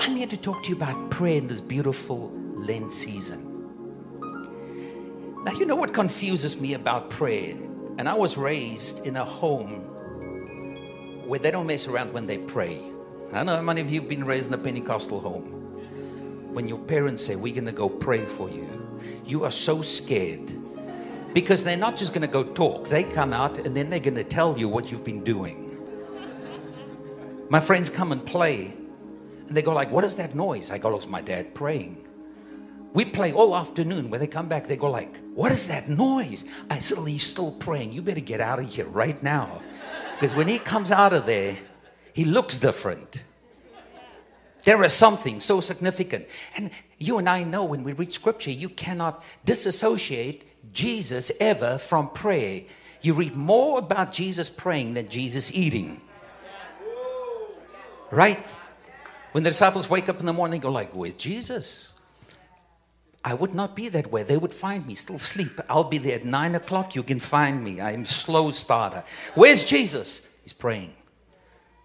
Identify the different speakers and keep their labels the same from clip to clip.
Speaker 1: I'm here to talk to you about prayer in this beautiful Lent season. Now, you know what confuses me about prayer? And I was raised in a home where they don't mess around when they pray. I don't know how many of you have been raised in a Pentecostal home. When your parents say, We're going to go pray for you, you are so scared because they're not just going to go talk, they come out and then they're going to tell you what you've been doing. My friends come and play and they go like, "What is that noise?" I go, "It's my dad praying." We play all afternoon. When they come back, they go like, "What is that noise?" I said, "He's still praying. You better get out of here right now." Because when he comes out of there, he looks different. There is something so significant. And you and I know when we read scripture, you cannot disassociate Jesus ever from prayer. You read more about Jesus praying than Jesus eating. Right? When the disciples wake up in the morning, they go like, "Where's Jesus?" I would not be that way. They would find me still asleep. I'll be there at nine o'clock. You can find me. I'm slow starter. Where's Jesus? He's praying.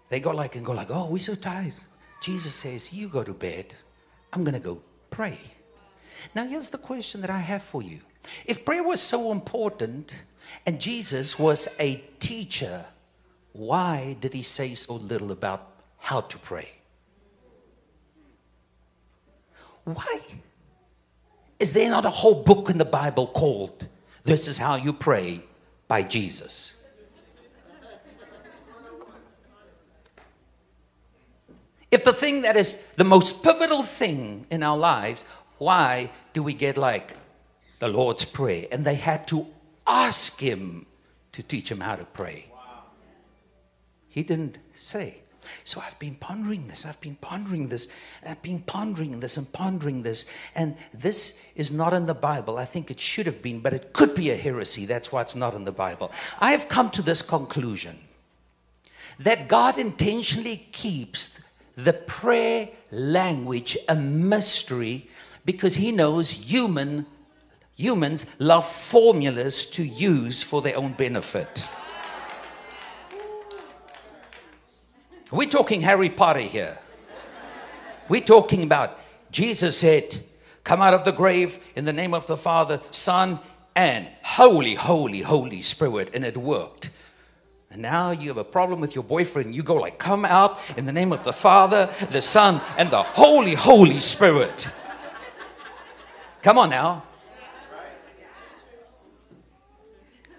Speaker 1: They go like and go like, "Oh, we're so tired." Jesus says, "You go to bed. I'm gonna go pray." Now here's the question that I have for you: If prayer was so important, and Jesus was a teacher, why did he say so little about how to pray? Why? Is there not a whole book in the Bible called This is How You Pray by Jesus? If the thing that is the most pivotal thing in our lives, why do we get like the Lord's Prayer? And they had to ask him to teach him how to pray. He didn't say. So I've been pondering this, I've been pondering this, I've been pondering this and pondering this. And this is not in the Bible. I think it should have been, but it could be a heresy. That's why it's not in the Bible. I have come to this conclusion that God intentionally keeps the prayer language a mystery because he knows human humans love formulas to use for their own benefit. We're talking Harry Potter here. We're talking about Jesus said, Come out of the grave in the name of the Father, Son, and Holy, Holy, Holy Spirit. And it worked. And now you have a problem with your boyfriend. You go like, Come out in the name of the Father, the Son, and the Holy, Holy Spirit. Come on now.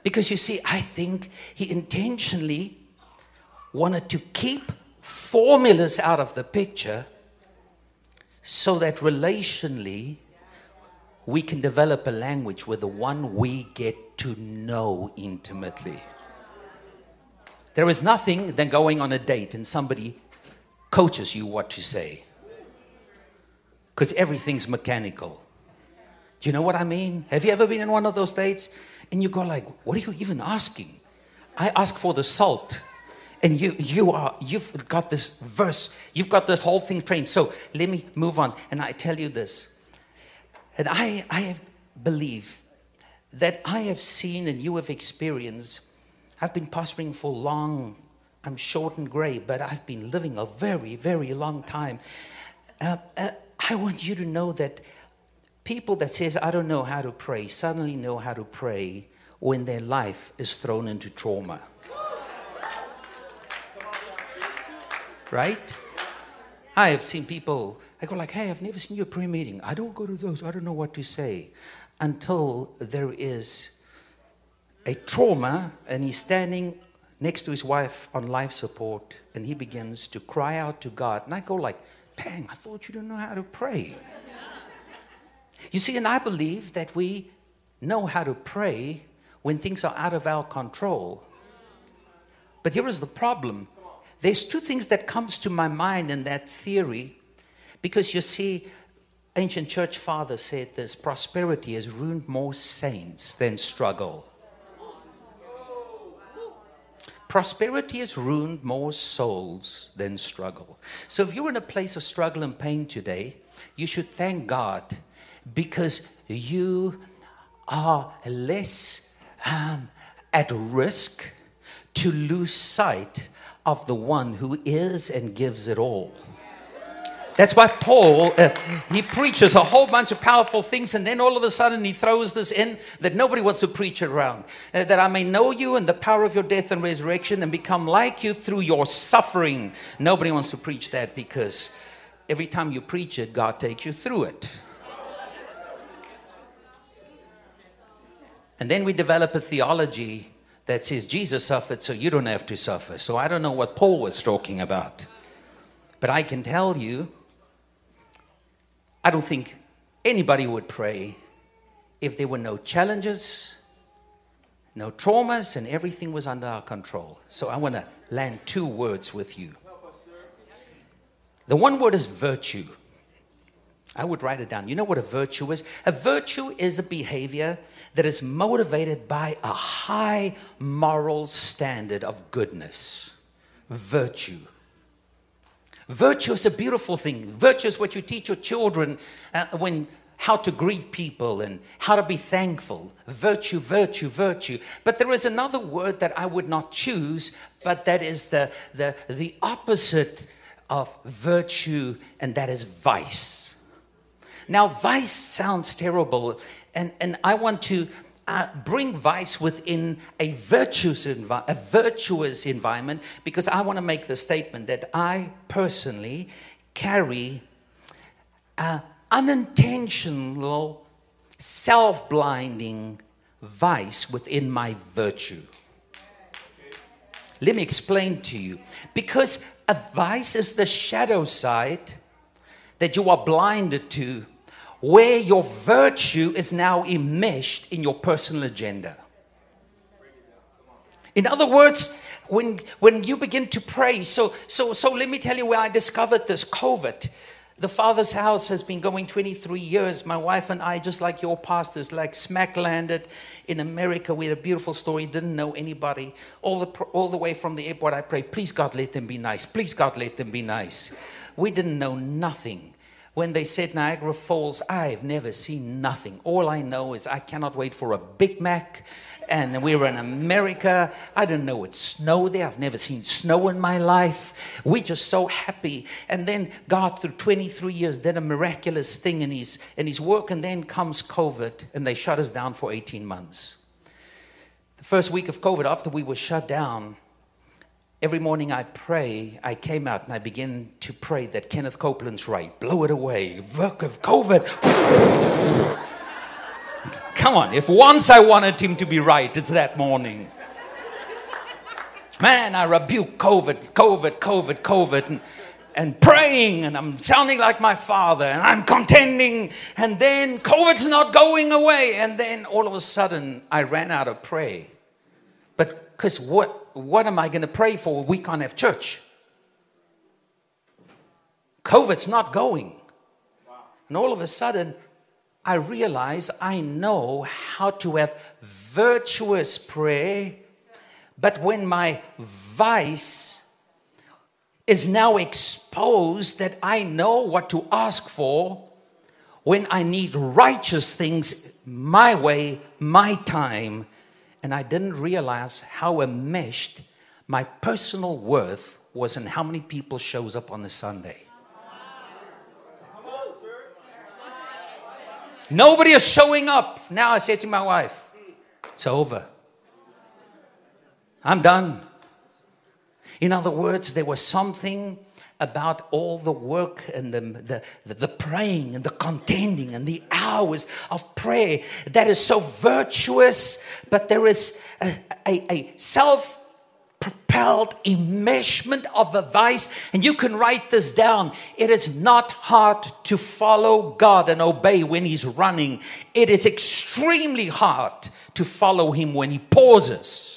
Speaker 1: Because you see, I think he intentionally wanted to keep formulas out of the picture so that relationally we can develop a language with the one we get to know intimately. There is nothing than going on a date and somebody coaches you what to say. Because everything's mechanical. Do you know what I mean? Have you ever been in one of those dates and you go like, what are you even asking? I ask for the salt and you you are you've got this verse you've got this whole thing trained. So let me move on. And i tell you this and i i believe that i have seen and you have experienced i've been pastoring for long i'm short and gray but i've been living a very very long time. Uh, uh, i want you to know that people that says i don't know how to pray suddenly know how to pray when their life is thrown into trauma right? I have seen people, I go like, hey, I've never seen your prayer meeting. I don't go to those. I don't know what to say. Until there is a trauma and he's standing next to his wife on life support and he begins to cry out to God. And I go like, dang, I thought you didn't know how to pray. You see, and I believe that we know how to pray when things are out of our control. But here is the problem there's two things that comes to my mind in that theory because you see ancient church fathers said this prosperity has ruined more saints than struggle. Prosperity has ruined more souls than struggle. So if you're in a place of struggle and pain today you should thank god because you are less um, at risk to lose sight of the one who is and gives it all. That's why Paul, uh, he preaches a whole bunch of powerful things, and then all of a sudden he throws this in that nobody wants to preach around. Uh, that I may know you and the power of your death and resurrection and become like you through your suffering. Nobody wants to preach that because every time you preach it, God takes you through it. And then we develop a theology that says Jesus suffered, so you don't have to suffer. So I don't know what Paul was talking about. But I can tell you I don't think anybody would pray if there were no challenges, no traumas, and everything was under our control. So I want to land two words with you. The one word is virtue. I would write it down. You know what a virtue is? A virtue is a behavior that is motivated by a high moral standard of goodness. Virtue. Virtue is a beautiful thing. Virtue is what you teach your children uh, when how to greet people and how to be thankful. Virtue, virtue, virtue. But there is another word that I would not choose, but that is the, the, the opposite of virtue, and that is vice. Now, vice sounds terrible, and, and I want to uh, bring vice within a virtuous, envi- a virtuous environment because I want to make the statement that I personally carry an unintentional, self blinding vice within my virtue. Let me explain to you. Because a vice is the shadow side that you are blinded to where your virtue is now enmeshed in your personal agenda. In other words, when, when you begin to pray, so, so, so let me tell you where I discovered this COVID. The Father's house has been going 23 years. My wife and I, just like your pastors, like smack landed in America. We had a beautiful story, didn't know anybody. All the, all the way from the airport, I prayed, please God, let them be nice. Please God, let them be nice. We didn't know nothing when they said Niagara Falls, I've never seen nothing. All I know is I cannot wait for a Big Mac. And we were in America. I didn't know it snowed there. I've never seen snow in my life. We're just so happy. And then God, through 23 years, did a miraculous thing in his, in his work. And then comes COVID, and they shut us down for 18 months. The first week of COVID, after we were shut down, Every morning I pray, I came out and I began to pray that Kenneth Copeland's right. Blow it away. Work of COVID. Come on, if once I wanted him to be right, it's that morning. Man, I rebuke COVID, COVID, COVID, COVID, and, and praying, and I'm sounding like my father, and I'm contending, and then COVID's not going away, and then all of a sudden I ran out of pray. Because what what am I going to pray for? We can't have church. COVID's not going. And all of a sudden, I realize I know how to have virtuous prayer, but when my vice is now exposed, that I know what to ask for when I need righteous things my way, my time, and I didn't realize how enmeshed my personal worth was in how many people shows up on the Sunday. Nobody is showing up. Now I say to my wife, it's over. I'm done. In other words, there was something about all the work and the, the, the, praying and the contending and the hours of prayer that is so virtuous, but there is a, a, a self propelled enmeshment of a vice. And you can write this down. It is not hard to follow God and obey when He's running, it is extremely hard to follow Him when He pauses.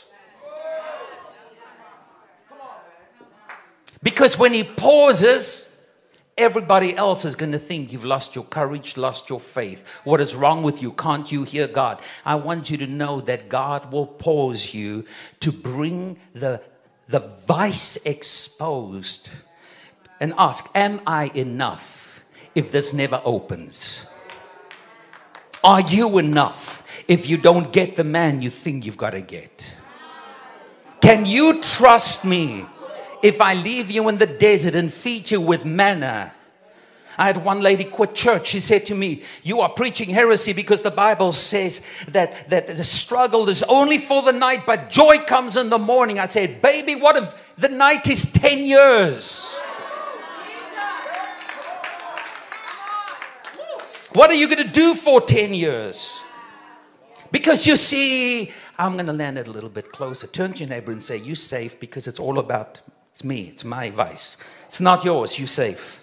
Speaker 1: Because when he pauses, everybody else is going to think you've lost your courage, lost your faith. What is wrong with you? Can't you hear God? I want you to know that God will pause you to bring the, the vice exposed and ask, Am I enough if this never opens? Are you enough if you don't get the man you think you've got to get? Can you trust me? If I leave you in the desert and feed you with manna, I had one lady quit church. She said to me, You are preaching heresy because the Bible says that, that the struggle is only for the night, but joy comes in the morning. I said, Baby, what if the night is 10 years? What are you going to do for 10 years? Because you see, I'm going to land it a little bit closer. Turn to your neighbor and say, You safe because it's all about, it's me, it's my vice. It's not yours, you're safe.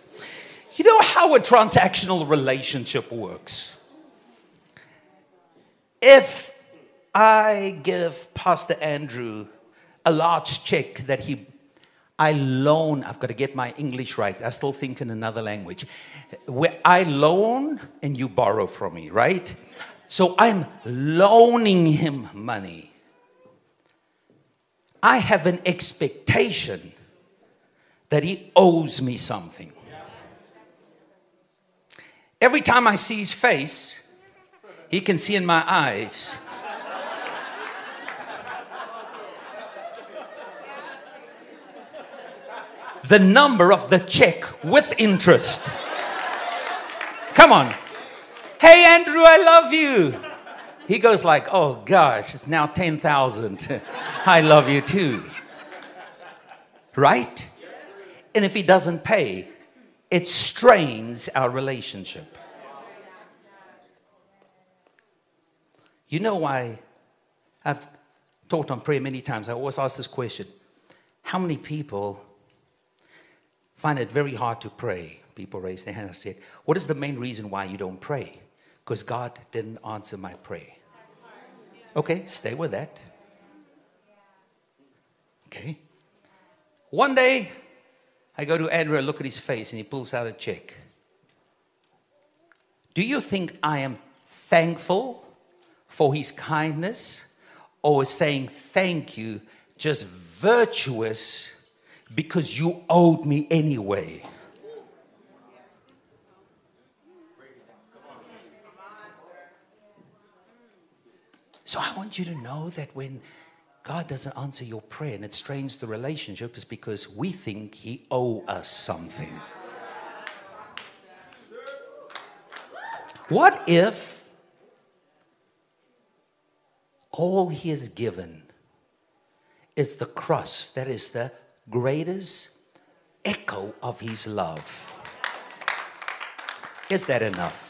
Speaker 1: You know how a transactional relationship works? If I give Pastor Andrew a large check that he, I loan, I've got to get my English right. I still think in another language. Where I loan and you borrow from me, right? So I'm loaning him money. I have an expectation that he owes me something. Every time I see his face, he can see in my eyes. The number of the check with interest. Come on. Hey, Andrew, I love you. He goes like, oh gosh, it's now 10,000. I love you too. Right? And if he doesn't pay, it strains our relationship. You know why I've talked on prayer many times. I always ask this question How many people find it very hard to pray? People raise their hand and said, What is the main reason why you don't pray? Because God didn't answer my prayer. Okay, stay with that. Okay. One day, I go to Andrew, I look at his face, and he pulls out a check. Do you think I am thankful for his kindness or saying thank you just virtuous because you owed me anyway? So I want you to know that when God doesn't answer your prayer and it strains the relationship is because we think He owe us something. What if all He has given is the cross that is the greatest echo of His love? Is that enough?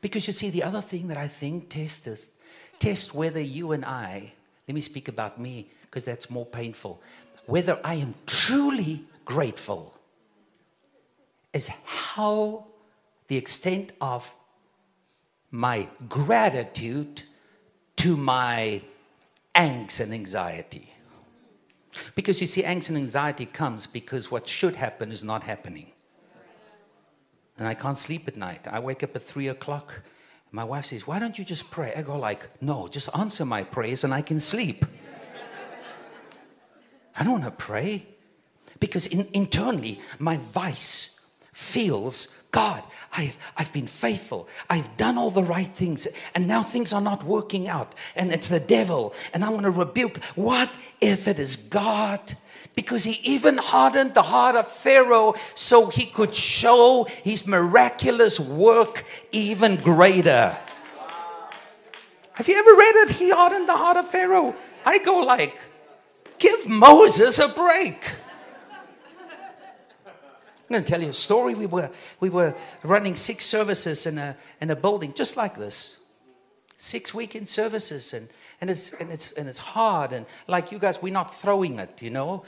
Speaker 1: Because you see, the other thing that I think tests is test whether you and I, let me speak about me because that's more painful, whether I am truly grateful is how the extent of my gratitude to my angst and anxiety. Because you see, angst and anxiety comes because what should happen is not happening and I can't sleep at night. I wake up at three o'clock. My wife says, Why don't you just pray? I go like, No, just answer my prayers and I can sleep. I don't want to pray because in, internally my vice feels God, I've, I've been faithful. I've done all the right things, and now things are not working out, and it's the devil, and I'm going to rebuke. What if it is God because he even hardened the heart of Pharaoh so he could show his miraculous work even greater. Have you ever read it? He hardened the heart of Pharaoh. I go like, give Moses a break. I'm going to tell you a story. We were, we were running six services in a, in a building just like this. Six weekend services. And and it's and it's and it's hard and like you guys we're not throwing it you know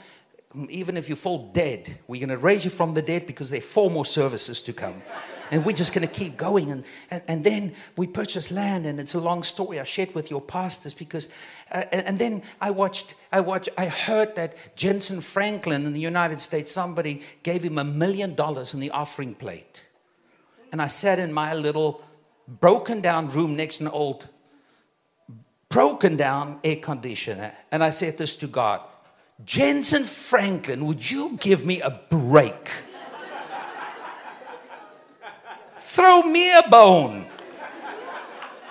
Speaker 1: even if you fall dead we're going to raise you from the dead because there are four more services to come and we're just going to keep going and, and, and then we purchased land and it's a long story i shared with your pastors because uh, and, then i watched i watched i heard that jentezen franklin in the united states somebody gave him a million dollars in the offering plate and i sat in my little broken down room next to an old broken down air conditioner. And I said this to God Jentezen Franklin, would you give me a break? Throw me a bone.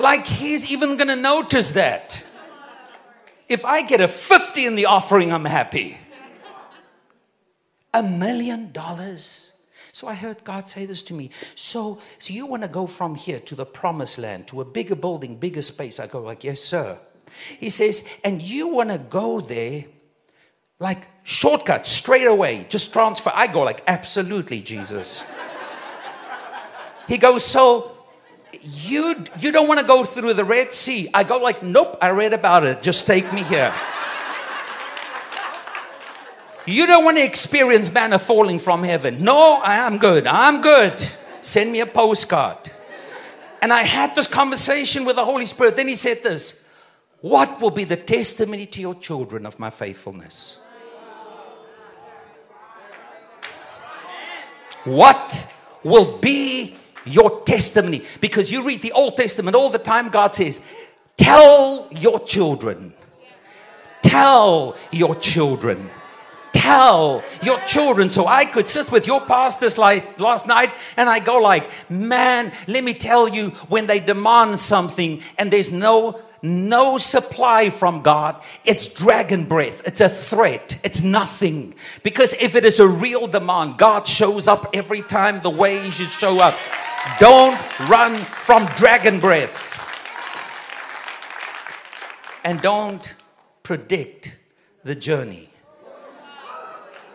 Speaker 1: Like he's even gonna notice that. If I get a 50 in the offering, I'm happy. A million dollars. So I heard God say this to me. So, so you want to go from here to the promised land, to a bigger building, bigger space? I go like, yes, sir. He says, and you want to go there like shortcut, straight away, just transfer. I go like, absolutely, Jesus. He goes, so you you don't want to go through the Red Sea. I go like, nope, I read about it. Just take me here. You don't want to experience manna falling from heaven. No, I am good. I'm good. Send me a postcard. And I had this conversation with the Holy Spirit. Then he said this What will be the testimony to your children of my faithfulness? What will be your testimony? Because you read the Old Testament all the time, God says, Tell your children. Tell your children tell your children. So I could sit with your pastors like last night and I go like, man, let me tell you, when they demand something and there's no no supply from God, it's dragon breath. It's a threat. It's nothing. Because if it is a real demand, God shows up every time the way He should show up. Don't run from dragon breath. And don't predict the journey.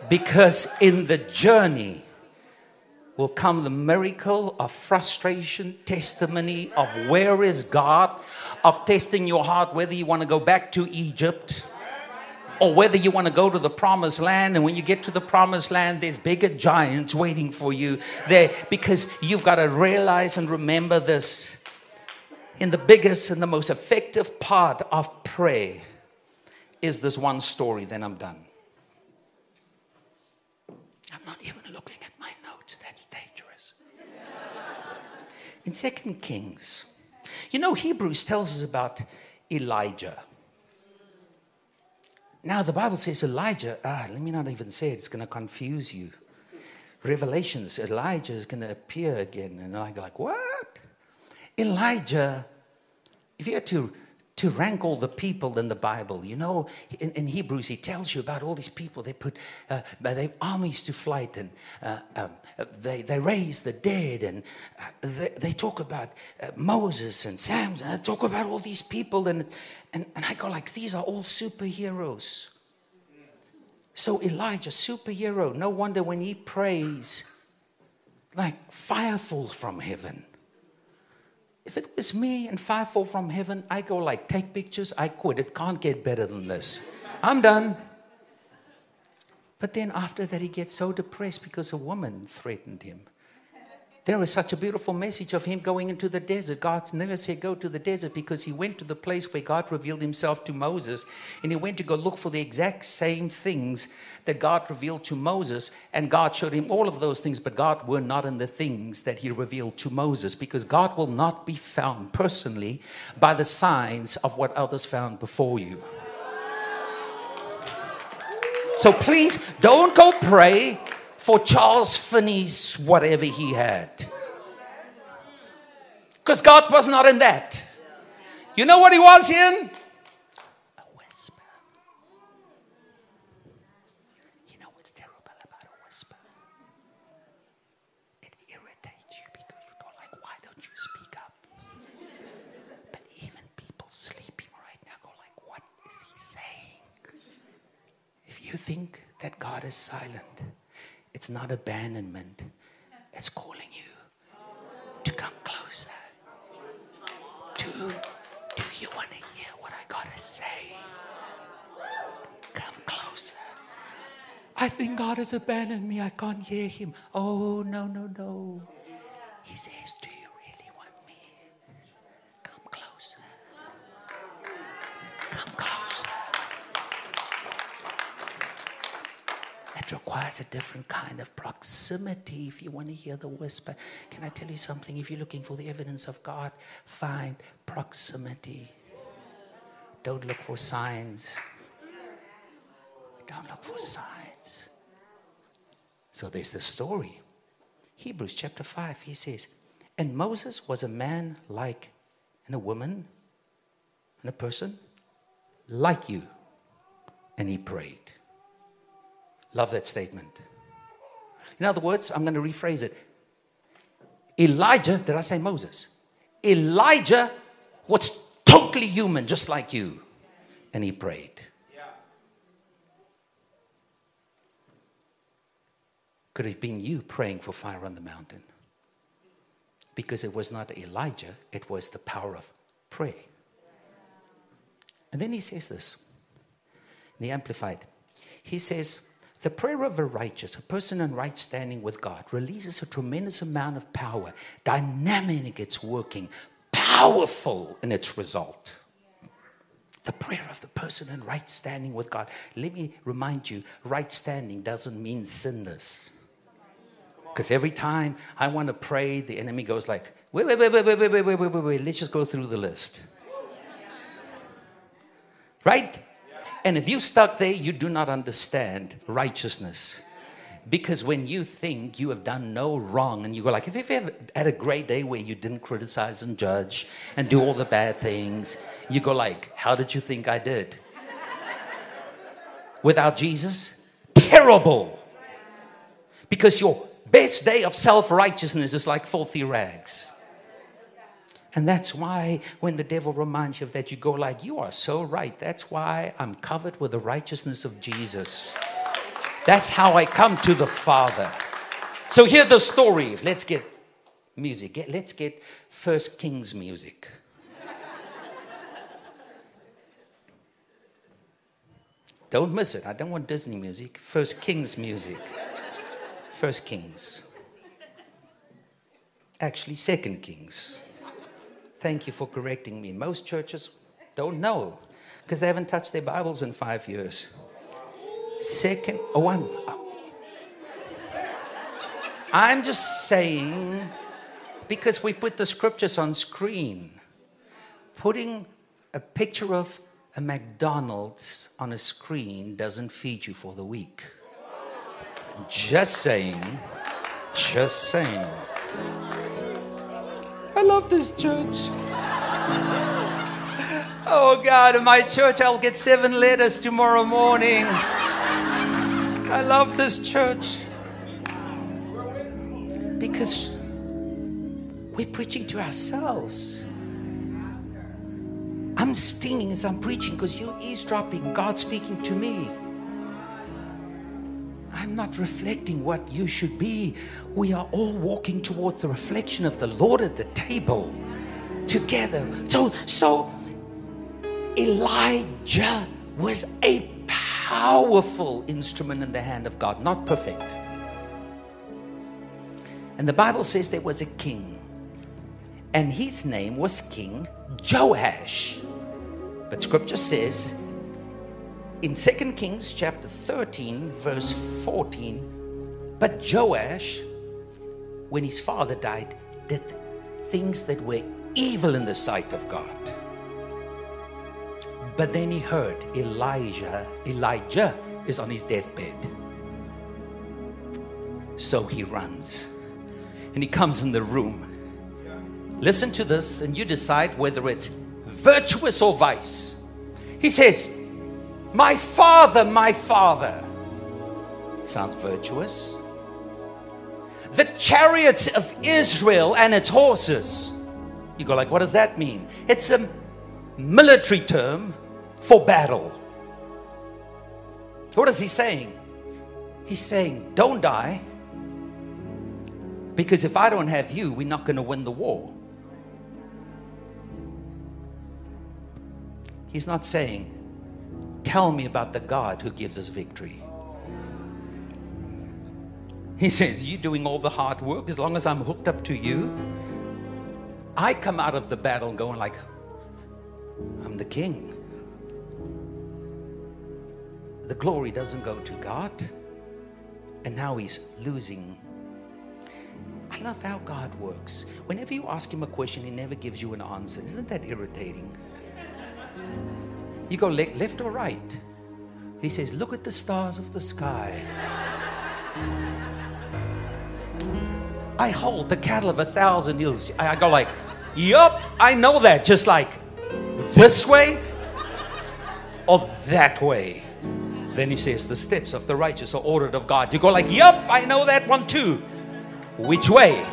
Speaker 1: Because in the journey will come the miracle of frustration, testimony of where is God, of testing your heart, whether you want to go back to Egypt or whether you want to go to the promised land and when you get to the promised land there's bigger giants waiting for you there because you've got to realize and remember this in the biggest and the most effective part of prayer is this one story then i'm done I'm not even looking at my notes. That's dangerous. In Second Kings, you know, Hebrews tells us about Elijah. Now, the Bible says Elijah, ah, let me not even say it, it's going to confuse you. Revelations, Elijah is going to appear again. And I go like, what? Elijah, if you had to to rank all the people in the Bible. You know, in, in Hebrews, he tells you about all these people. They put uh, they armies to flight and uh, um, they, they raise the dead and uh, they, they, talk about uh, Moses and Samson. and talk about all these people. And, and, and I go like, these are all superheroes. So Elijah, superhero. No wonder when he prays, like fire falls from heaven. If it was me and fire fall from heaven, I go like, take pictures, I quit. It can't get better than this. I'm done. But then after that, he gets so depressed because a woman threatened him. There was such a beautiful message of him going into the desert. God never said go to the desert because he went to the place where God revealed himself to Moses and he went to go look for the exact same things that God revealed to Moses. And God showed him all of those things, but God were not in the things that he revealed to Moses because God will not be found personally by the signs of what others found before you. So please don't go pray for Charles Finney's whatever he had. Because God was not in that. You know what he was in? A whisper. You know what's terrible about a whisper? It irritates you because you go like, why don't you speak up? But even people sleeping right now go like, what is he saying? If you think that God is silent, it's not abandonment, it's calling you to come closer. To, do you want to hear what I got to say? Come closer. I think God has abandoned me. I can't hear him. Oh, no, no, no. He says, Do you really want me? Come closer. Come closer. It requires a different kind of proximity if you want to hear the whisper. Can I tell you something? If you're looking for the evidence of God, find proximity. Don't look for signs. Don't look for signs. So there's the story. Hebrews chapter 5, he says, And Moses was a man like, and a woman, and a person like you. And he prayed. Love that statement. In other words, I'm going to rephrase it. Elijah, did I say Moses? Elijah was totally human, just like you. And he prayed. Could have been you praying for fire on the mountain. Because it was not Elijah, it was the power of prayer. And then he says this in the Amplified. He says, the prayer of a righteous, a person in right standing with God, releases a tremendous amount of power, dynamic its working, powerful in its result. The prayer of the person in right standing with God. Let me remind you right standing doesn't mean sinless. Because every time I want to pray, the enemy goes like, wait, wait, wait, wait, wait, wait, wait, wait, wait, wait, let's just go through the list. Right? And if you stuck there, you do not understand righteousness. Because when you think you have done no wrong, and you go like, if you've ever had a great day where you didn't criticize and judge and do all the bad things, you go like, how did you think I did? Without Jesus? Terrible. Because your best day of self-righteousness is like filthy rags. And that's why when the devil reminds you of that, you go like, you are so right. That's why I'm covered with the righteousness of Jesus. That's how I come to the Father. So hear the story. Let's get music. Let's get First Kings music. Don't miss it. I don't want Disney music. First Kings music. First Kings. Actually, Second Kings. Thank you for correcting me. Most churches don't know because they haven't touched their Bibles in five years. Second, oh, I'm, I'm just saying because we put the scriptures on screen, putting a picture of a McDonald's on a screen doesn't feed you for the week. Just saying. Just saying. I love this church. Oh God, in my church, I'll get seven letters tomorrow morning. I love this church. Because we're preaching to ourselves. I'm stinging as I'm preaching because you're eavesdropping, God speaking to me. Not reflecting what you should be. We are all walking toward the reflection of the Lord at the table together. So, so Elijah was a powerful instrument in the hand of God, not perfect. And the Bible says there was a king, and his name was King Joash. But scripture says in 2 Kings chapter 13, verse 14, but Joash, when his father died, did things that were evil in the sight of God. But then he heard Elijah, Elijah is on his deathbed. So he runs and he comes in the room. Listen to this, and you decide whether it's virtuous or vice. He says, my father, my father. Sounds virtuous. The chariots of Israel and its horses. You go like, what does that mean? It's a military term for battle. What is he saying? He's saying, don't die. Because if I don't have you, we're not going to win the war. He's not saying, Tell me about the God who gives us victory. He says, You're doing all the hard work as long as I'm hooked up to you. I come out of the battle going like, I'm the king. The glory doesn't go to God. And now he's losing. I love how God works. Whenever you ask him a question, he never gives you an answer. Isn't that irritating? You go le- left or right? He says, Look at the stars of the sky. I hold the cattle of a thousand hills. I go like, Yup, I know that. Just like this way or that way. Then he says, The steps of the righteous are ordered of God. You go like, Yep, I know that one too. Which way?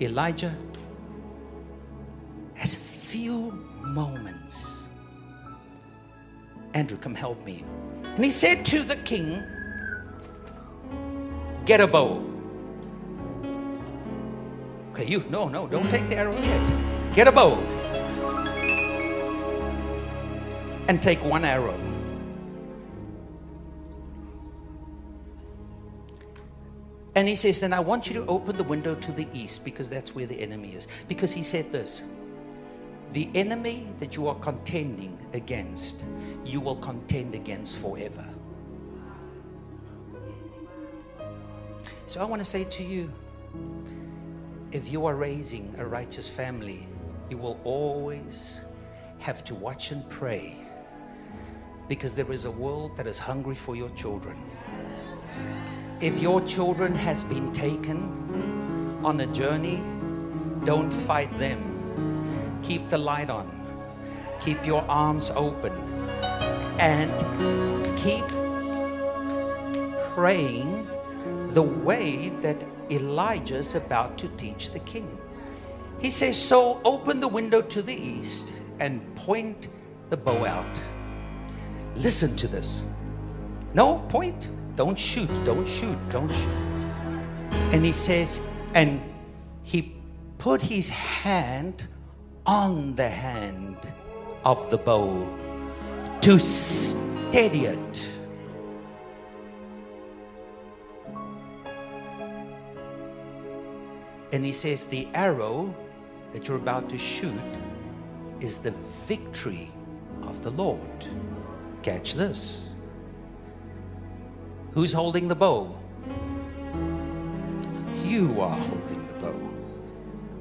Speaker 1: Elijah few moments. Andrew, come help me. And he said to the king, Get a bow. Okay, you, no, no, don't take the arrow yet. Get a bow. And take one arrow. And he says, Then I want you to open the window to the east because that's where the enemy is. Because he said this the enemy that you are contending against, you will contend against forever. So I want to say to you if you are raising a righteous family, you will always have to watch and pray because there is a world that is hungry for your children. If your children has been taken on a journey, don't fight them. Keep the light on. Keep your arms open and keep praying the way that Elijah is about to teach the king. He says, So open the window to the east and point the bow out. Listen to this. No, point. Don't shoot. Don't shoot. Don't shoot. And he says, and he put his hand on the hand of the bow to steady it. And he says, The arrow that you're about to shoot is the victory of the Lord. Catch this. Who's holding the bow? You are.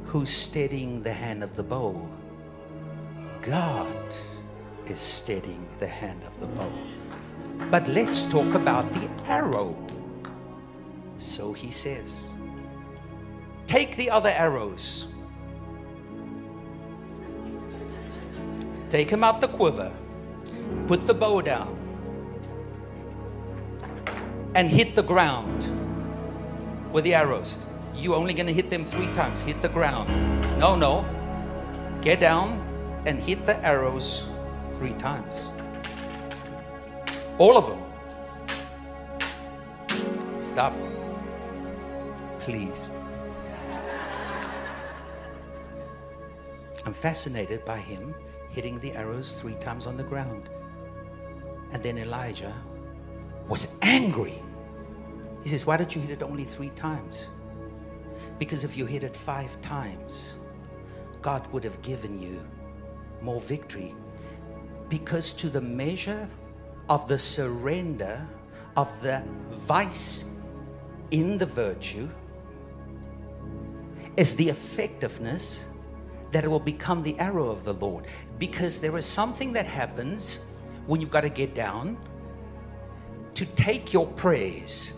Speaker 1: Who's steadying the hand of the bow? God is steadying the hand of the bow. But let's talk about the arrow. So he says, Take the other arrows. Take them out the quiver. Put the bow down. And hit the ground with the arrows. You're only going to hit them three times. Hit the ground. No, no. Get down and hit the arrows three times. All of them. Stop. Please. I'm fascinated by him hitting the arrows three times on the ground. And then Elijah was angry. He says, Why did you hit it only three times? Because if you hit it five times, God would have given you more victory. Because to the measure of the surrender of the vice in the virtue is the effectiveness that it will become the arrow of the Lord. Because there is something that happens when you've got to get down to take your praise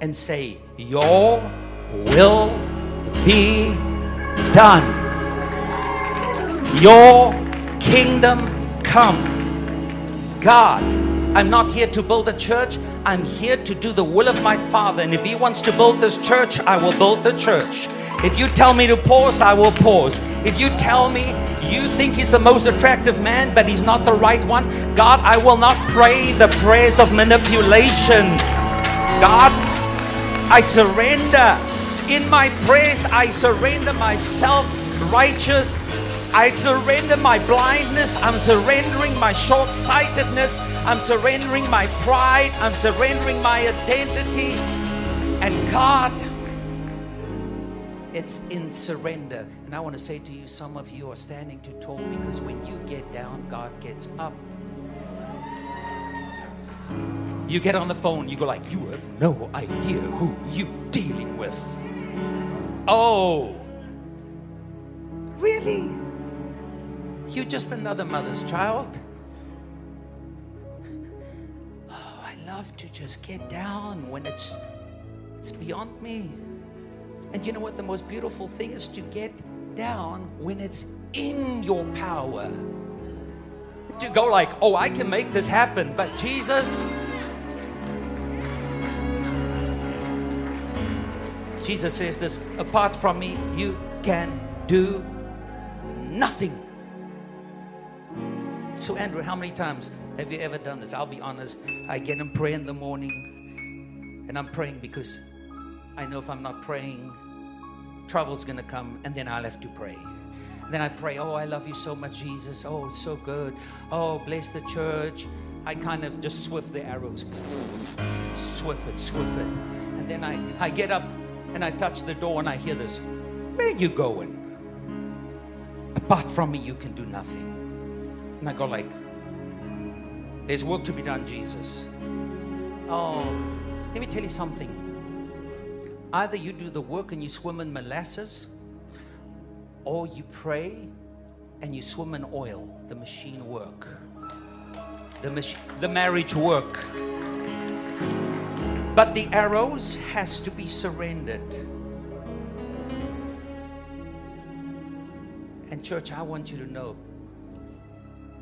Speaker 1: and say, Your will be done. Your kingdom come. God, I'm not here to build a church. I'm here to do the will of my Father. And if He wants to build this church, I will build the church. If you tell me to pause, I will pause. If you tell me you think he's the most attractive man, but he's not the right one, God, I will not pray the prayers of manipulation. God, I surrender. In my praise, I surrender myself righteous. I surrender my blindness. I'm surrendering my short sightedness. I'm surrendering my pride. I'm surrendering my identity. And God, it's in surrender. And I want to say to you, some of you are standing too tall because when you get down, God gets up. You get on the phone, you go like, you have no idea who you're dealing with. Oh, really? You're just another mother's child. Oh, I love to just get down when it's it's beyond me. And you know what? The most beautiful thing is to get down when it's in your power. to go like, oh, I can make this happen. But Jesus, Jesus says this apart from me, you can do nothing. So, Andrew, how many times have you ever done this? I'll be honest. I get in pray in the morning, and I'm praying because I know if I'm not praying, trouble's going to come, and then I'll have to pray. Then I pray, Oh, I love you so much, Jesus. Oh, it's so good. Oh, bless the church. I kind of just swift the arrows. Swift it, swift it. And then I, I get up and I touch the door and I hear this Where you going? Apart from me, you can do nothing. And I go like, There's work to be done, Jesus. Oh, let me tell you something. Either you do the work and you swim in molasses, or you pray and you swim in oil, the machine work. The, mach- the marriage work. But the arrows has to be surrendered. And church, I want you to know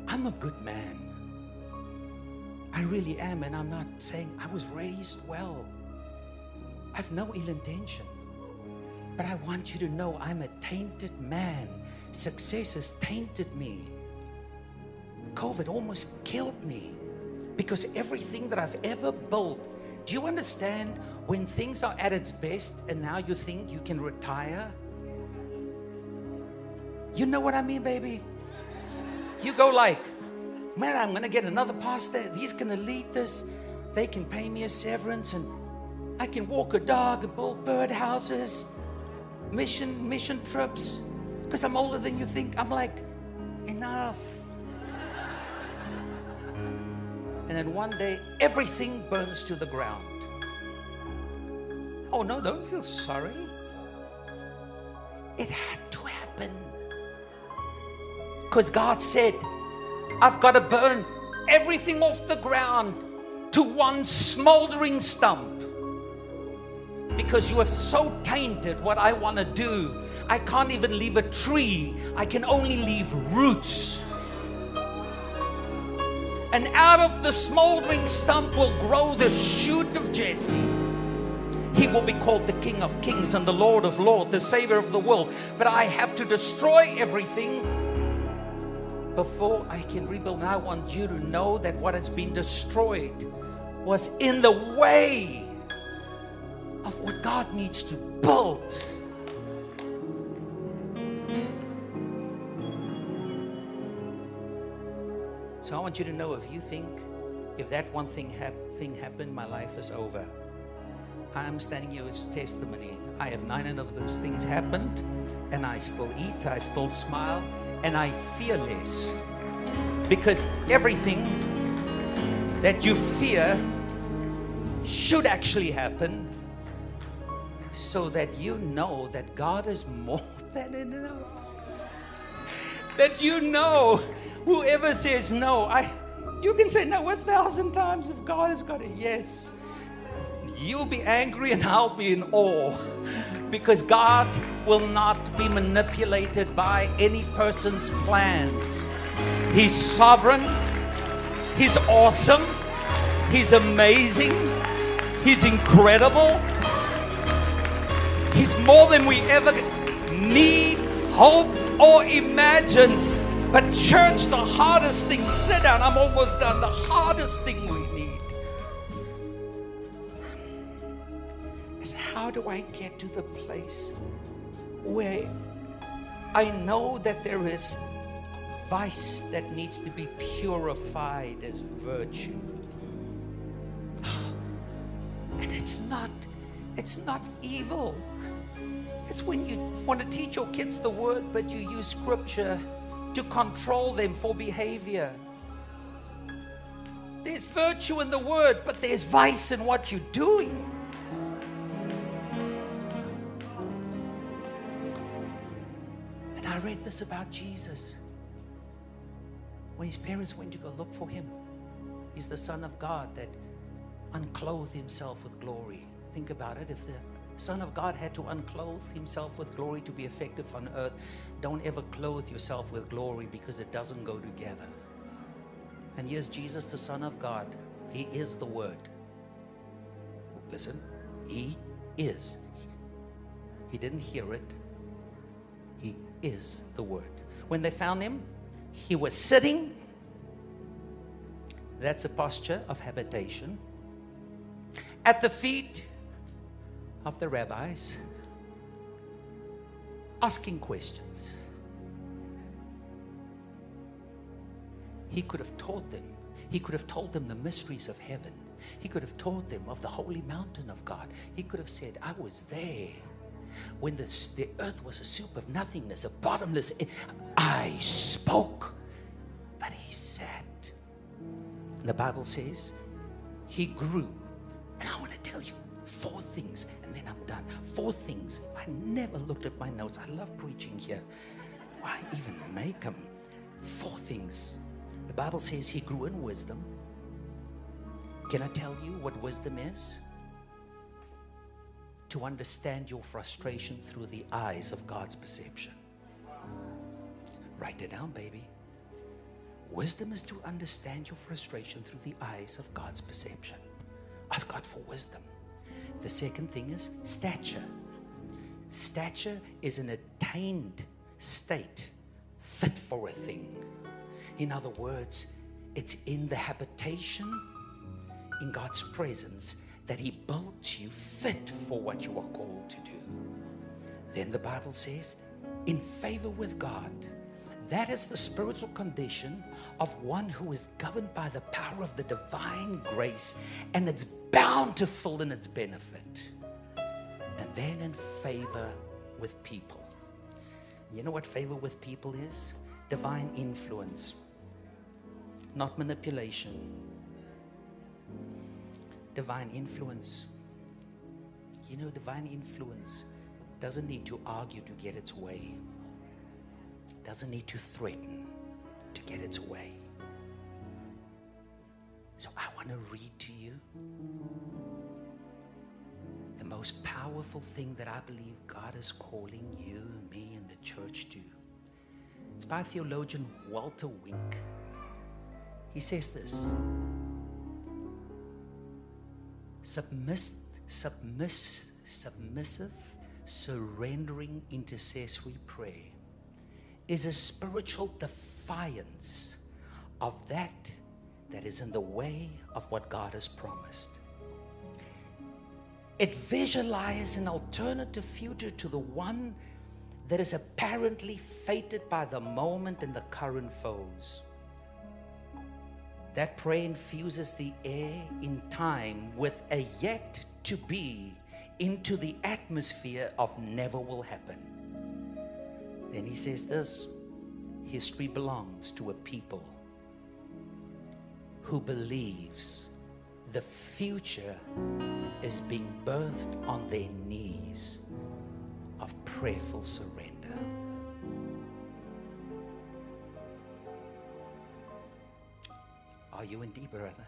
Speaker 1: I'm a good man. I really am, and I'm not saying I was raised well. I have no ill intention. But I want you to know I'm a tainted man. Success has tainted me. COVID almost killed me because everything that I've ever built. Do you understand when things are at its best and now you think you can retire? You know what I mean, baby? You go like, man, I'm gonna get another pastor. He's gonna lead this. They can pay me a severance and I can walk a dog and build bird houses mission mission trips because I'm older than you think. I'm like, enough. And then one day, everything burns to the ground. Oh no, don't feel sorry. It had to happen. Because God said, I've got to burn everything off the ground to one smoldering stump because you have so tainted what I want to do. I can't even leave a tree, I can only leave roots. And out of the smoldering stump will grow the shoot of Jesse. He will be called the King of Kings and the Lord of Lords, the Savior of the world. But I have to destroy everything before I can rebuild. And I want you to know that what has been destroyed was in the way of what God needs to build. I want you to know if you think if that one thing hap- thing happened, my life is over. I am standing here as testimony. I have nine of those things happened, and I still eat, I still smile, and I fear less. Because everything that you fear should actually happen so that you know that God is more than enough. That you know whoever says no, I you can say no a thousand times if God has got a yes. You'll be angry and I'll be in awe because God will not be manipulated by any person's plans. He's sovereign, He's awesome, He's amazing, He's incredible. He's more than we ever need, hope, or imagine. But, church, the hardest thing, sit down, I'm almost done. The hardest thing we need is how do I get to the place where I know that there is vice that needs to be purified as virtue? And it's not, it's not evil. It's when you want to teach your kids the word, but you use scripture to control them for behavior. There's virtue in the word, but there's vice in what you're doing. And I read this about Jesus. When his parents went to go look for him, he's the Son of God that unclothed himself with glory. Think about it. If the Son of God had to unclothe himself with glory to be effective on earth. Don't ever clothe yourself with glory because it doesn't go together. And here's Jesus, the Son of God. He is the Word. Listen, He is. He didn't hear it, He is the Word. When they found Him, He was sitting. That's a posture of habitation. At the feet of the rabbis, asking questions. He could have taught them. He could have told them the mysteries of heaven. He could have taught them of the holy mountain of God. He could have said, I was there when the, the earth was a soup of nothingness, a bottomless. I spoke, but he sat. The Bible says he grew. Four things. I never looked at my notes. I love preaching here. Why even make them? Four things. The Bible says he grew in wisdom. Can I tell you what wisdom is? To understand your frustration through the eyes of God's perception. Write it down, baby. Wisdom is to understand your frustration through the eyes of God's perception. Ask God for wisdom. The second thing is stature. Stature is an attained state fit for a thing. In other words, it's in the habitation in God's presence that He built you fit for what you are called to do. Then the Bible says, in favor with God. That is the spiritual condition of one who is governed by the power of the divine grace and it's bountiful in its benefit. And then in favor with people. You know what favor with people is? Divine influence, not manipulation. Divine influence. You know, divine influence doesn't need to argue to get its way doesn't need to threaten to get its way. So I want to read to you the most powerful thing that I believe God is calling you me and the church to. It's by theologian Walter Wink. He says this Submiss, submiss, submissive, surrendering intercessory prayer is a spiritual defiance of that that is in the way of what God has promised. It visualizes an alternative future to the one that is apparently fated by the moment and the current foes. That prayer infuses the air in time with a yet to be into the atmosphere of never will happen. Then he says this history belongs to a people who believes the future is being birthed on their knees of prayerful surrender. Are you in deep, brother?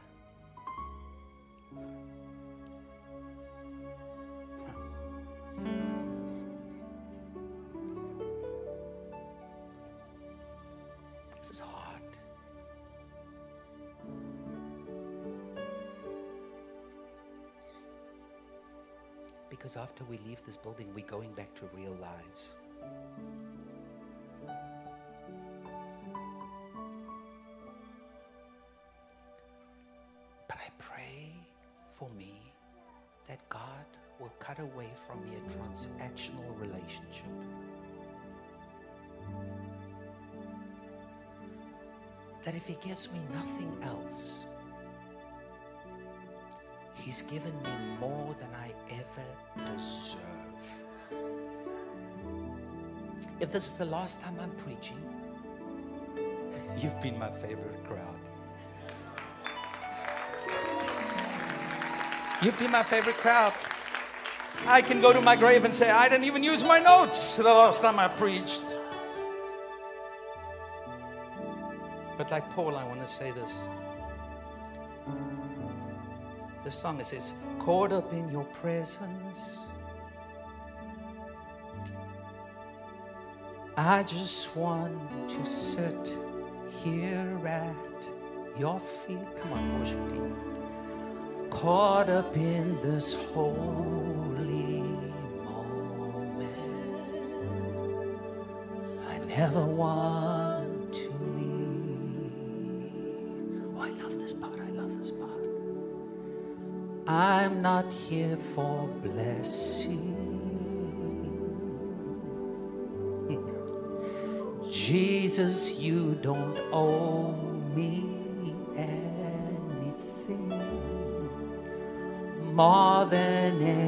Speaker 1: Because after we leave this building, we're going back to real lives. But I pray for me that God will cut away from me a transactional relationship. That if He gives me nothing else, He's given me If this is the last time I'm preaching, you've been my favorite crowd. You've been my favorite crowd. I can go to my grave and say, I didn't even use my notes the last time I preached. But like Paul, I want to say this the song, it says, Caught up in your presence. I just want to sit here at your feet. Come on, worship team. Caught up in this holy moment. I never want to leave. Oh, I love this part. I love this part. I'm not here for blessing. Jesus, you don't owe me anything more than anything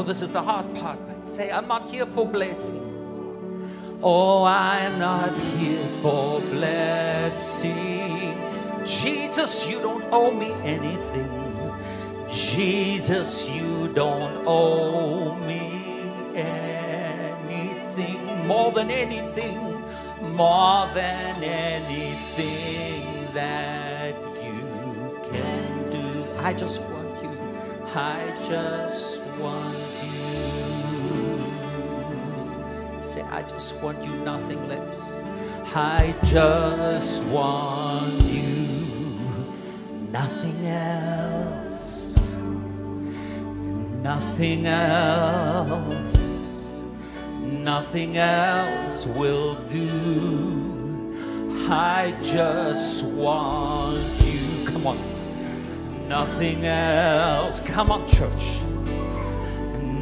Speaker 1: Oh, this is the hard part. Say, I'm not here for blessing. Oh, I'm not here for blessing. Jesus, you don't owe me anything. Jesus, you don't owe me anything. More than anything, more than anything that you can do. I just want you. I just want I just want you, nothing less. I just want you, nothing else. Nothing else. Nothing else will do. I just want you. Come on. Nothing else. Come on, church.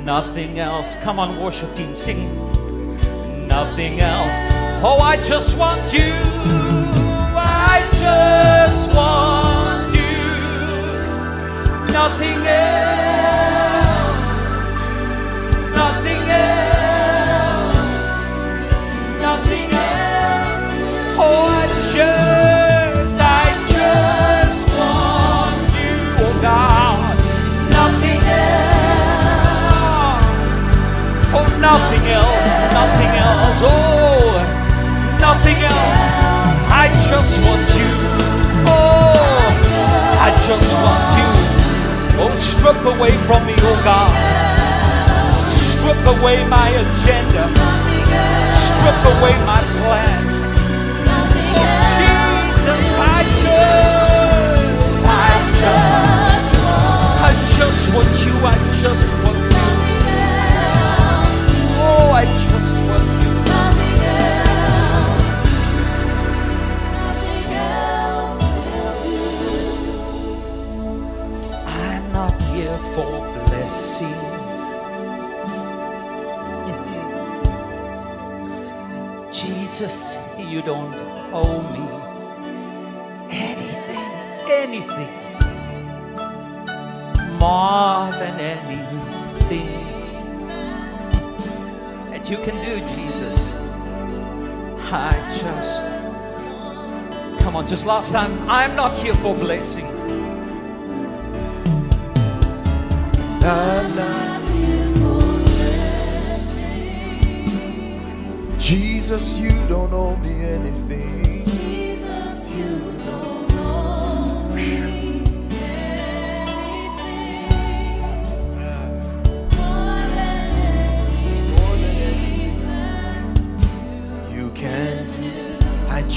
Speaker 1: Nothing else. Come on, worship team. Sing. Nothing else. Oh, I just want you. I just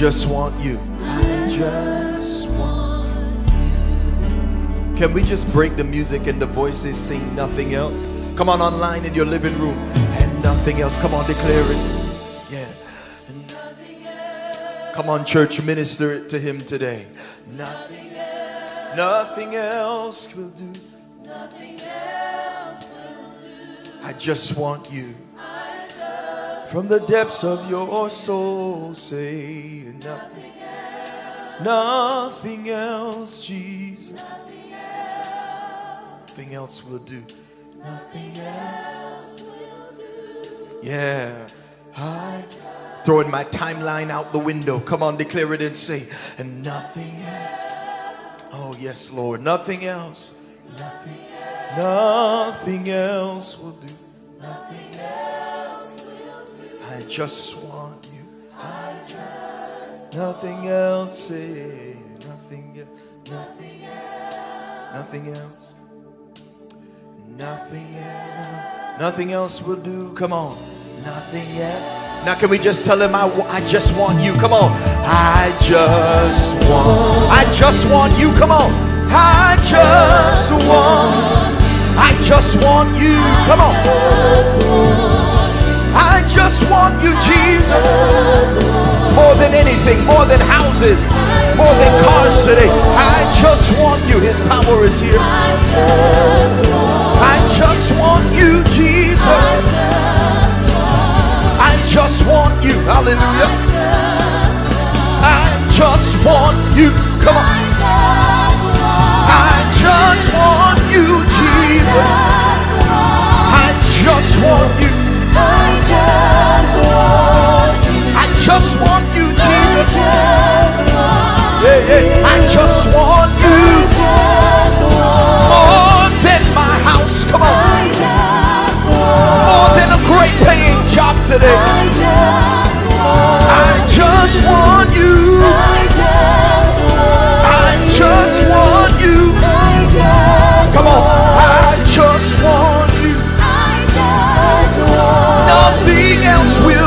Speaker 1: just want you. I just want you. Can
Speaker 2: we just break the music and the voices sing nothing else? Come on online in your living room and nothing else. Come on, declare it. Yeah. Come on, church, minister it to him today. Nothing, else will do. nothing else will do. I just want you. From the depths of your soul, say nothing, nothing else, Jesus. Nothing else will do. Nothing else will do. Yeah. I throwing my timeline out the window. Come on, declare it and say, and nothing else. Oh, yes, Lord. Nothing else. Nothing else. Nothing else will do. I just want you. I just nothing else. Say nothing else. Nothing else. Nothing else. Nothing else. Nothing else will do. Come on. Nothing else. Now can we just tell him I, I just want you? Come on. I just want. I just want you. Come on. I just want. I just want you. Come on. I just want you, Jesus. More than anything, more than houses, more than cars today. I just want you. His power is here. I just want you, Jesus. I just want you. Hallelujah. I just want you. Come on. I just want you, Jesus. I just want you. Just want you, Jesus. Yeah, yeah. I just want you more than my house. Come on. More than a great paying job today. I just want you. I just want you. Come on. I just want you. Nothing else will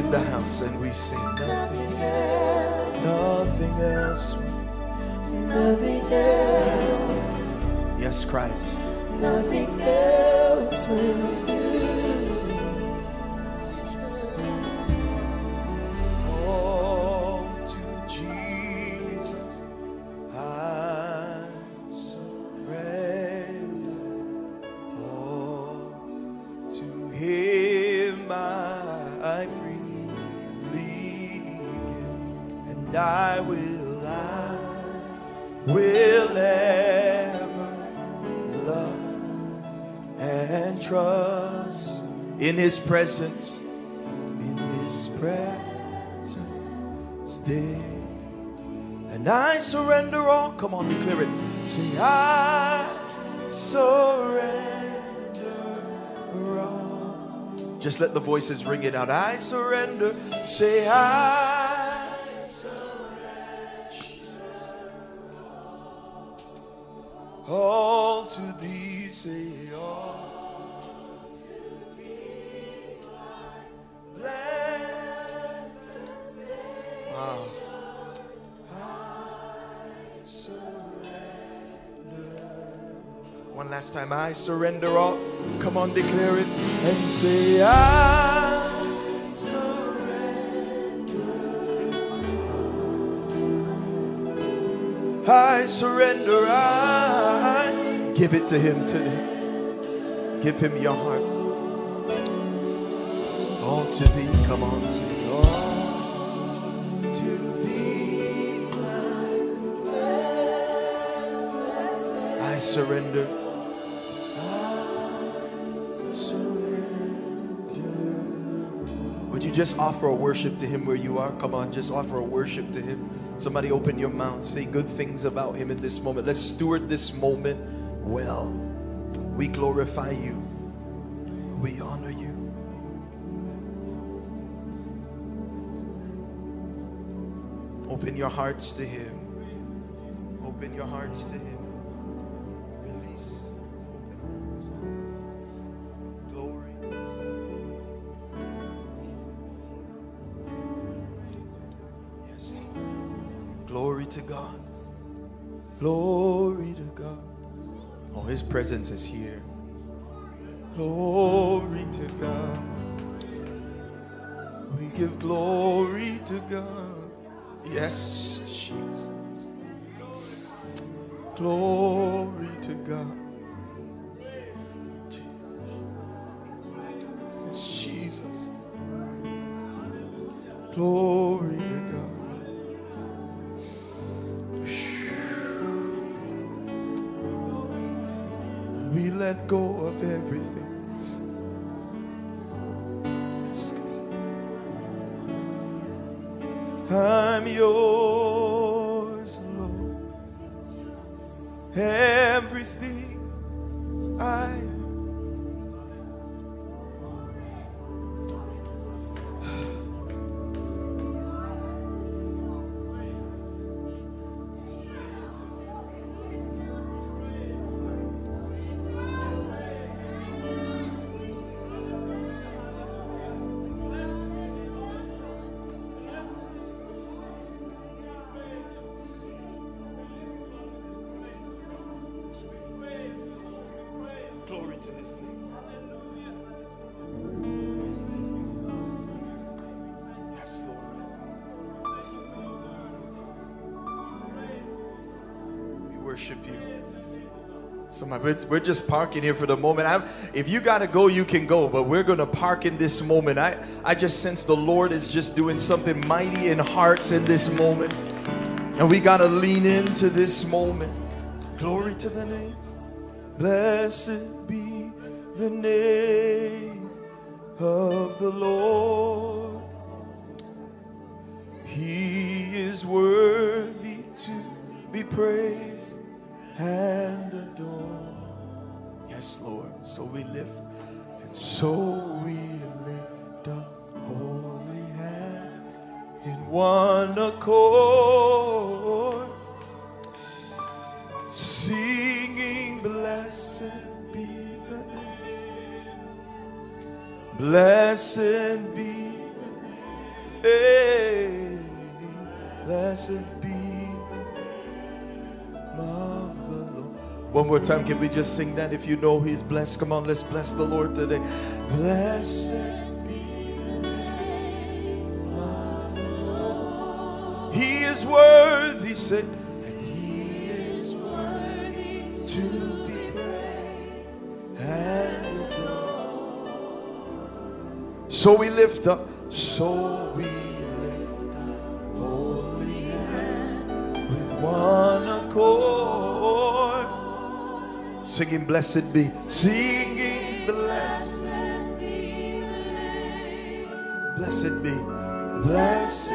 Speaker 2: in the house, and and trust in His presence, in His presence, stay. And I surrender all. Come on, declare it. Say, I surrender all. Just let the voices ring it out. I surrender. Say, I surrender all to thee. Say, time, I surrender all. Come on, declare it and say, I surrender. I surrender. I give it to Him today. Give Him your heart. All to Thee. Come on, sing. All to Thee. I surrender. You just offer a worship to Him where you are? Come on, just offer a worship to Him. Somebody open your mouth, say good things about Him in this moment. Let's steward this moment well. We glorify you, we honor you. Open your hearts to Him. Open your hearts to Him. Glory to God. Glory to God. Oh, His presence is here. Glory to God. We give glory to God. Yes, Jesus. Glory to God. Worship you. So my we're we're just parking here for the moment. I'm, if you gotta go, you can go, but we're gonna park in this moment. I, I just sense the Lord is just doing something mighty in hearts in this moment. And we gotta lean into this moment. Glory to the name. Blessed be the name of the Lord. He is worthy to be praised and adored. Yes, Lord. So we lift, and so we lift up holy hands in one accord singing, Blessed be the name. Blessed be the name. Blessed be One more time, can we just sing that? If you know He's blessed, come on, let's bless the Lord today. Blessed be the Lord. He is worthy, say, and He is worthy to be praised and adored. So we lift up, so we lift up holy hands with one accord. Singing, blessed be, singing, blessed be the name. Blessed be, blessed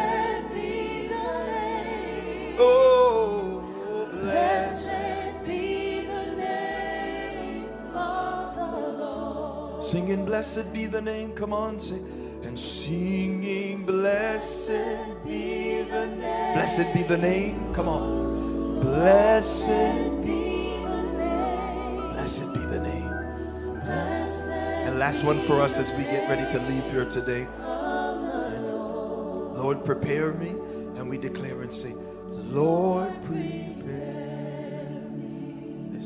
Speaker 3: be the name.
Speaker 2: Oh, blessed.
Speaker 3: Be the name of the Lord.
Speaker 2: Singing, blessed be the name. Come on, sing. And singing, blessed be the name. Blessed be the name. Come on. Blessed last one for us as we get ready to leave here today. Lord, prepare me. And we declare and say, Lord, prepare me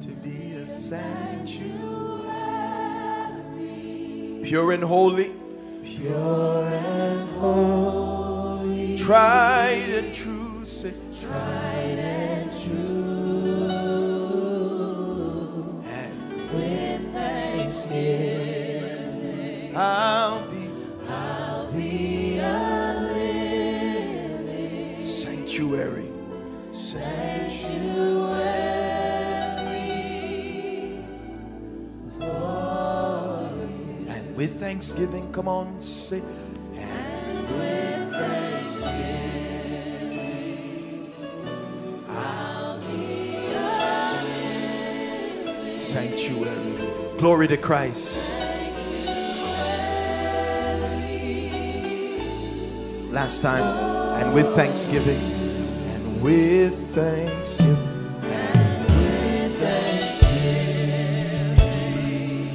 Speaker 2: to be a sanctuary, pure and holy, pure and holy, tried and true, say, tried thanksgiving, come on, say, and with thanksgiving, sanctuary. Glory to Christ. Last time, and with thanksgiving, and with thanksgiving, and with thanksgiving,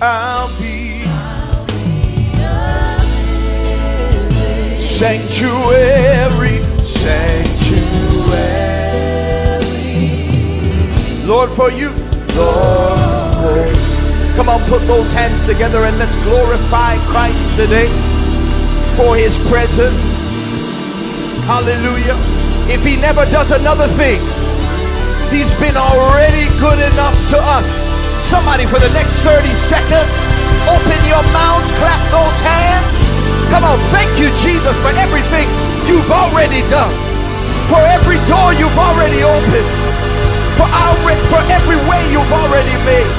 Speaker 2: I'll be sanctuary, sanctuary. Lord, for you, Lord, for Come on, put those hands together and let's glorify Christ today for his presence. Hallelujah. If he never does another thing, he's been already good enough to us. Somebody for the next 30 seconds, open your mouths, clap those hands. Come on, thank you, Jesus, for everything you've already done, for every door you've already opened, for, our, for every way you've already made,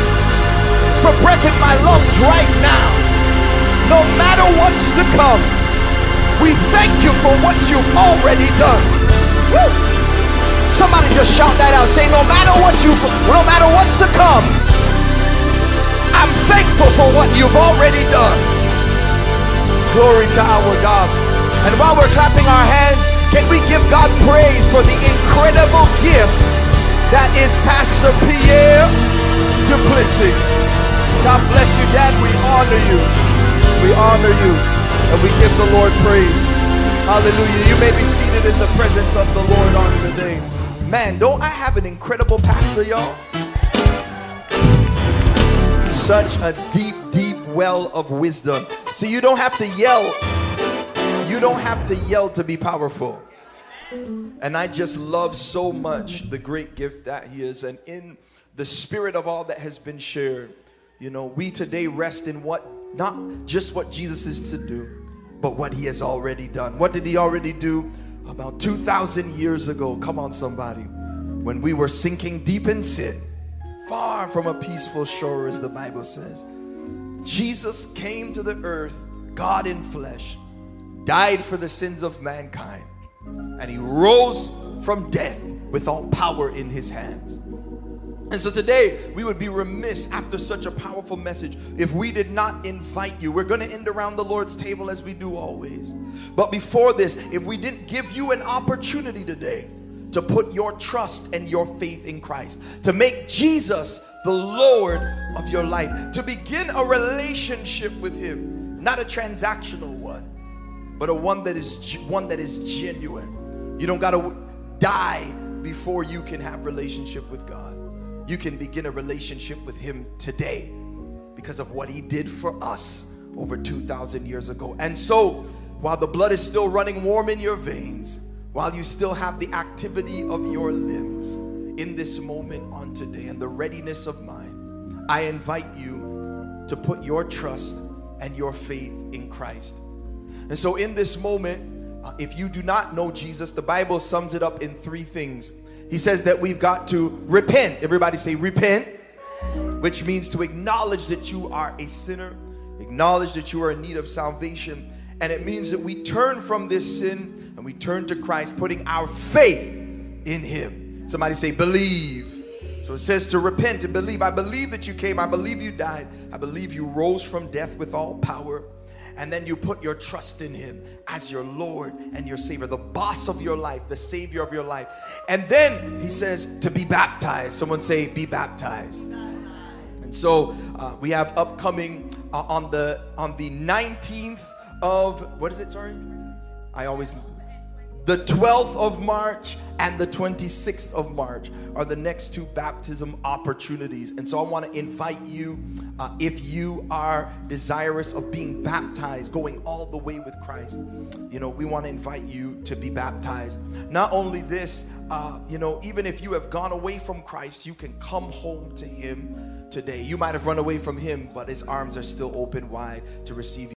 Speaker 2: for breaking my lungs right now. No matter what's to come, we thank you for what you've already done. Woo! Somebody just shout that out. Say, no matter what you, no matter what's to come, I'm thankful for what you've already done. Glory to our God. And while we're clapping our hands, can we give God praise for the incredible gift that is Pastor Pierre Duplessis? God bless you, Dad. We honor you. We honor you. And we give the Lord praise. Hallelujah. You may be seated in the presence of the Lord on today. Man, don't I have an incredible pastor, y'all? Such a deep, deep well of wisdom. See, you don't have to yell. You don't have to yell to be powerful. And I just love so much the great gift that he is. And in the spirit of all that has been shared, you know, we today rest in what, not just what Jesus is to do, but what he has already done. What did he already do? About 2,000 years ago, come on, somebody, when we were sinking deep in sin, far from a peaceful shore, as the Bible says, Jesus came to the earth, God in flesh, died for the sins of mankind, and he rose from death with all power in his hands. And so today, we would be remiss after such a powerful message if we did not invite you. We're going to end around the Lord's table as we do always. But before this, if we didn't give you an opportunity today to put your trust and your faith in Christ, to make Jesus the Lord of your life, to begin a relationship with Him, not a transactional one, but a one that is one that is genuine. You don't got to die before you can have relationship with God. You can begin a relationship with Him today because of what He did for us over 2,000 years ago. And so, while the blood is still running warm in your veins, while you still have the activity of your limbs in this moment on today and the readiness of mind, I invite you to put your trust and your faith in Christ. And so, in this moment, uh, if you do not know Jesus, the Bible sums it up in three things. He says that we've got to repent. Everybody say, repent, which means to acknowledge that you are a sinner, acknowledge that you are in need of salvation. And it means that we turn from this sin and we turn to Christ, putting our faith in Him. Somebody say, believe. So it says to repent and believe. I believe that you came. I believe you died. I believe you rose from death with all power. And then you put your trust in Him as your Lord and your Savior, the boss of your life, the Savior of your life. And then He says to be baptized. Someone say, be baptized. And so uh, we have upcoming uh, on the on the 19th of what is it? Sorry, I always the 12th of March and the 26th of March are the next two baptism opportunities. And so I want to invite you, uh, if you are desirous of being baptized, going all the way with Christ, you know, we want to invite you to be baptized. Not only this, uh, you know, even if you have gone away from Christ, you can come home to Him today. You might have run away from Him, but His arms are still open wide to receive you.